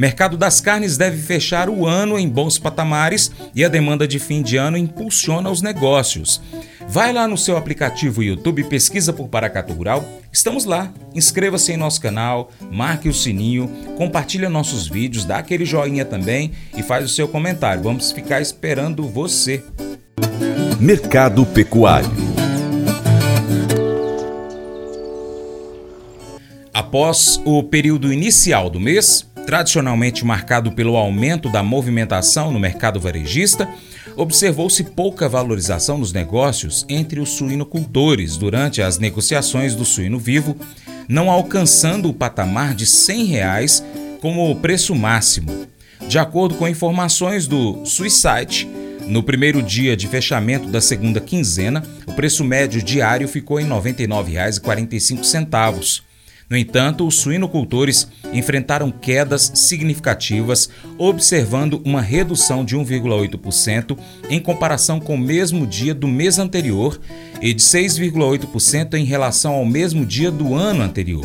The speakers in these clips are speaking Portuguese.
Mercado das carnes deve fechar o ano em bons patamares e a demanda de fim de ano impulsiona os negócios. Vai lá no seu aplicativo YouTube, pesquisa por Paracatu Rural. Estamos lá. Inscreva-se em nosso canal, marque o sininho, compartilha nossos vídeos, dá aquele joinha também e faz o seu comentário. Vamos ficar esperando você. Mercado Pecuário. Após o período inicial do mês, tradicionalmente marcado pelo aumento da movimentação no mercado varejista, observou-se pouca valorização nos negócios entre os suinocultores durante as negociações do suíno vivo, não alcançando o patamar de 100 reais como preço máximo. De acordo com informações do Suicide, no primeiro dia de fechamento da segunda quinzena, o preço médio diário ficou em R$ 99,45 no entanto, os suinocultores enfrentaram quedas significativas, observando uma redução de 1,8% em comparação com o mesmo dia do mês anterior e de 6,8% em relação ao mesmo dia do ano anterior.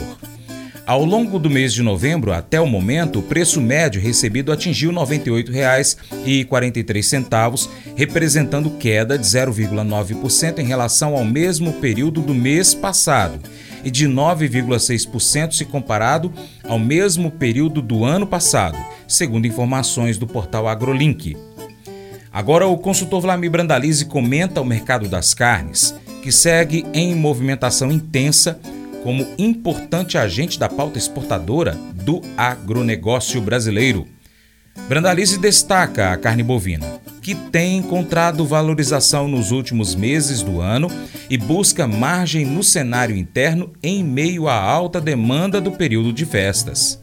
Ao longo do mês de novembro, até o momento, o preço médio recebido atingiu R$ 98,43, representando queda de 0,9% em relação ao mesmo período do mês passado e de 9,6% se comparado ao mesmo período do ano passado, segundo informações do portal AgroLink. Agora, o consultor Vlamir Brandalize comenta o mercado das carnes, que segue em movimentação intensa como importante agente da pauta exportadora do agronegócio brasileiro. Brandalize destaca a carne bovina, que tem encontrado valorização nos últimos meses do ano e busca margem no cenário interno em meio à alta demanda do período de festas.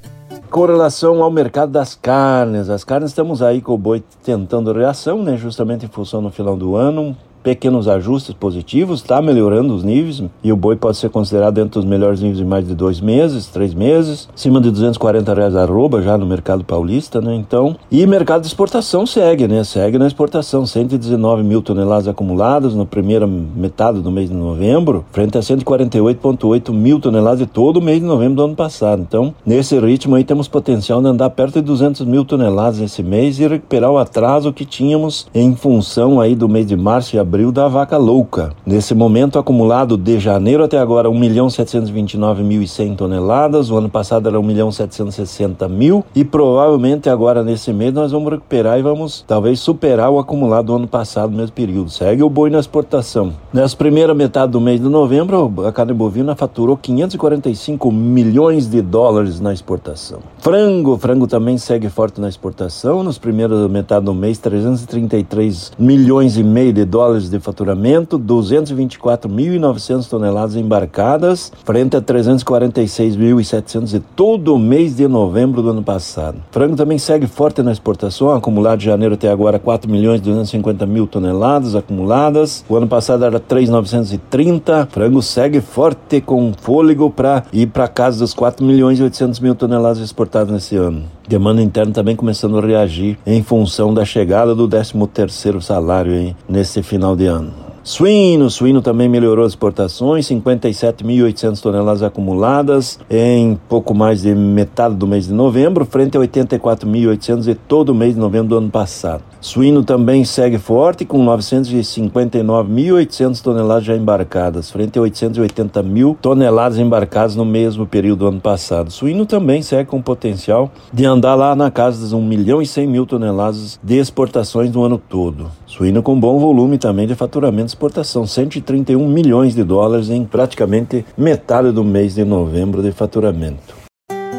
Com relação ao mercado das carnes, as carnes estamos aí com o boi tentando reação, né, justamente em função do final do ano, pequenos ajustes positivos, está melhorando os níveis e o boi pode ser considerado dentro dos melhores níveis em mais de dois meses, três meses, acima de 240 reais arroba já no mercado paulista, né? Então, e mercado de exportação segue, né? Segue na exportação, 119 mil toneladas acumuladas no primeira metade do mês de novembro, frente a 148,8 mil toneladas de todo o mês de novembro do ano passado. Então, nesse ritmo aí temos potencial de andar perto de 200 mil toneladas esse mês e recuperar o atraso que tínhamos em função aí do mês de março e abril abril da vaca louca. Nesse momento acumulado de janeiro até agora 1.729.100 toneladas, o ano passado era 1.760.000 e provavelmente agora nesse mês nós vamos recuperar e vamos talvez superar o acumulado do ano passado no mesmo período. Segue o boi na exportação. Nessa primeira metade do mês de novembro, a carne bovina faturou 545 milhões de dólares na exportação. Frango, frango também segue forte na exportação. Nos primeiros metade do mês, 333 milhões e meio de dólares de faturamento, 224.900 toneladas embarcadas, frente a 346.700 de todo o mês de novembro do ano passado. Frango também segue forte na exportação, acumulado de janeiro até agora 4 milhões 250 mil toneladas acumuladas. O ano passado era 3.930. Frango segue forte com fôlego para ir para casa dos 4 milhões e 800 mil toneladas exportadas nesse ano. Demanda interna também começando a reagir em função da chegada do 13º salário aí nesse final de ano. Suíno, suíno também melhorou as exportações, 57.800 toneladas acumuladas em pouco mais de metade do mês de novembro, frente a 84.800 de todo o mês de novembro do ano passado. Suíno também segue forte, com 959.800 toneladas já embarcadas, frente a 880 mil toneladas embarcadas no mesmo período do ano passado. Suíno também segue com potencial de andar lá na casa de 1 milhão e 100 mil toneladas de exportações no ano todo. Suíno com bom volume também de faturamento exportação, 131 milhões de dólares em praticamente metade do mês de novembro de faturamento.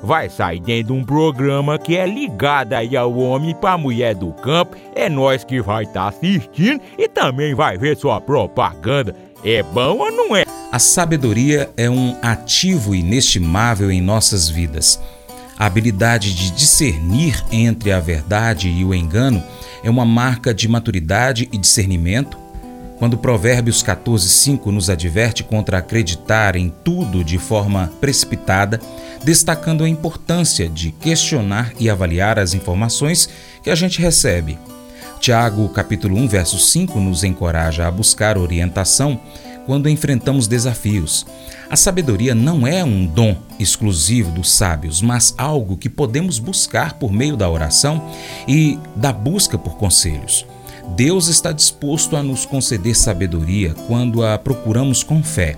vai sair dentro de um programa que é ligado aí ao homem para a mulher do campo. É nós que vai estar tá assistindo e também vai ver sua propaganda. É bom ou não é? A sabedoria é um ativo inestimável em nossas vidas. A habilidade de discernir entre a verdade e o engano é uma marca de maturidade e discernimento. Quando Provérbios 14:5 nos adverte contra acreditar em tudo de forma precipitada, destacando a importância de questionar e avaliar as informações que a gente recebe. Tiago, capítulo 1, verso 5 nos encoraja a buscar orientação quando enfrentamos desafios. A sabedoria não é um dom exclusivo dos sábios, mas algo que podemos buscar por meio da oração e da busca por conselhos. Deus está disposto a nos conceder sabedoria quando a procuramos com fé.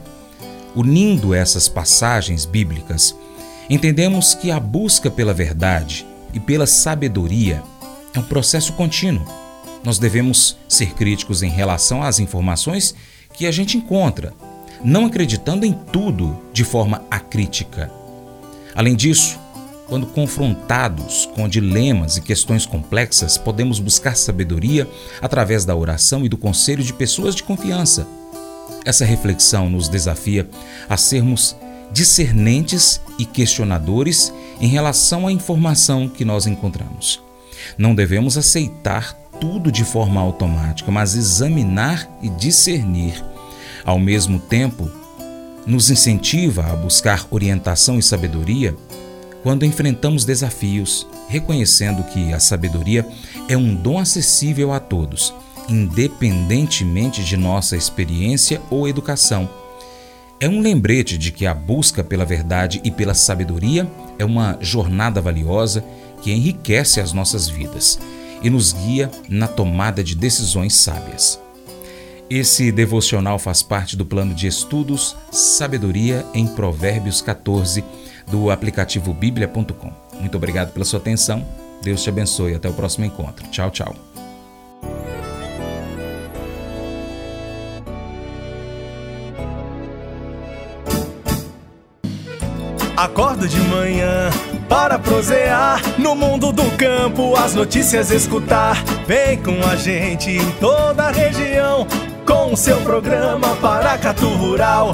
Unindo essas passagens bíblicas, entendemos que a busca pela verdade e pela sabedoria é um processo contínuo. Nós devemos ser críticos em relação às informações que a gente encontra, não acreditando em tudo de forma acrítica. Além disso, quando confrontados com dilemas e questões complexas, podemos buscar sabedoria através da oração e do conselho de pessoas de confiança. Essa reflexão nos desafia a sermos discernentes e questionadores em relação à informação que nós encontramos. Não devemos aceitar tudo de forma automática, mas examinar e discernir. Ao mesmo tempo, nos incentiva a buscar orientação e sabedoria quando enfrentamos desafios, reconhecendo que a sabedoria é um dom acessível a todos, independentemente de nossa experiência ou educação. É um lembrete de que a busca pela verdade e pela sabedoria é uma jornada valiosa que enriquece as nossas vidas e nos guia na tomada de decisões sábias. Esse devocional faz parte do plano de estudos Sabedoria em Provérbios 14 do aplicativo bíblia.com. Muito obrigado pela sua atenção. Deus te abençoe. Até o próximo encontro. Tchau, tchau. Acordo de manhã para prosear no mundo do campo, as notícias escutar. Vem com a gente em toda a região com o seu programa Paracatu Rural.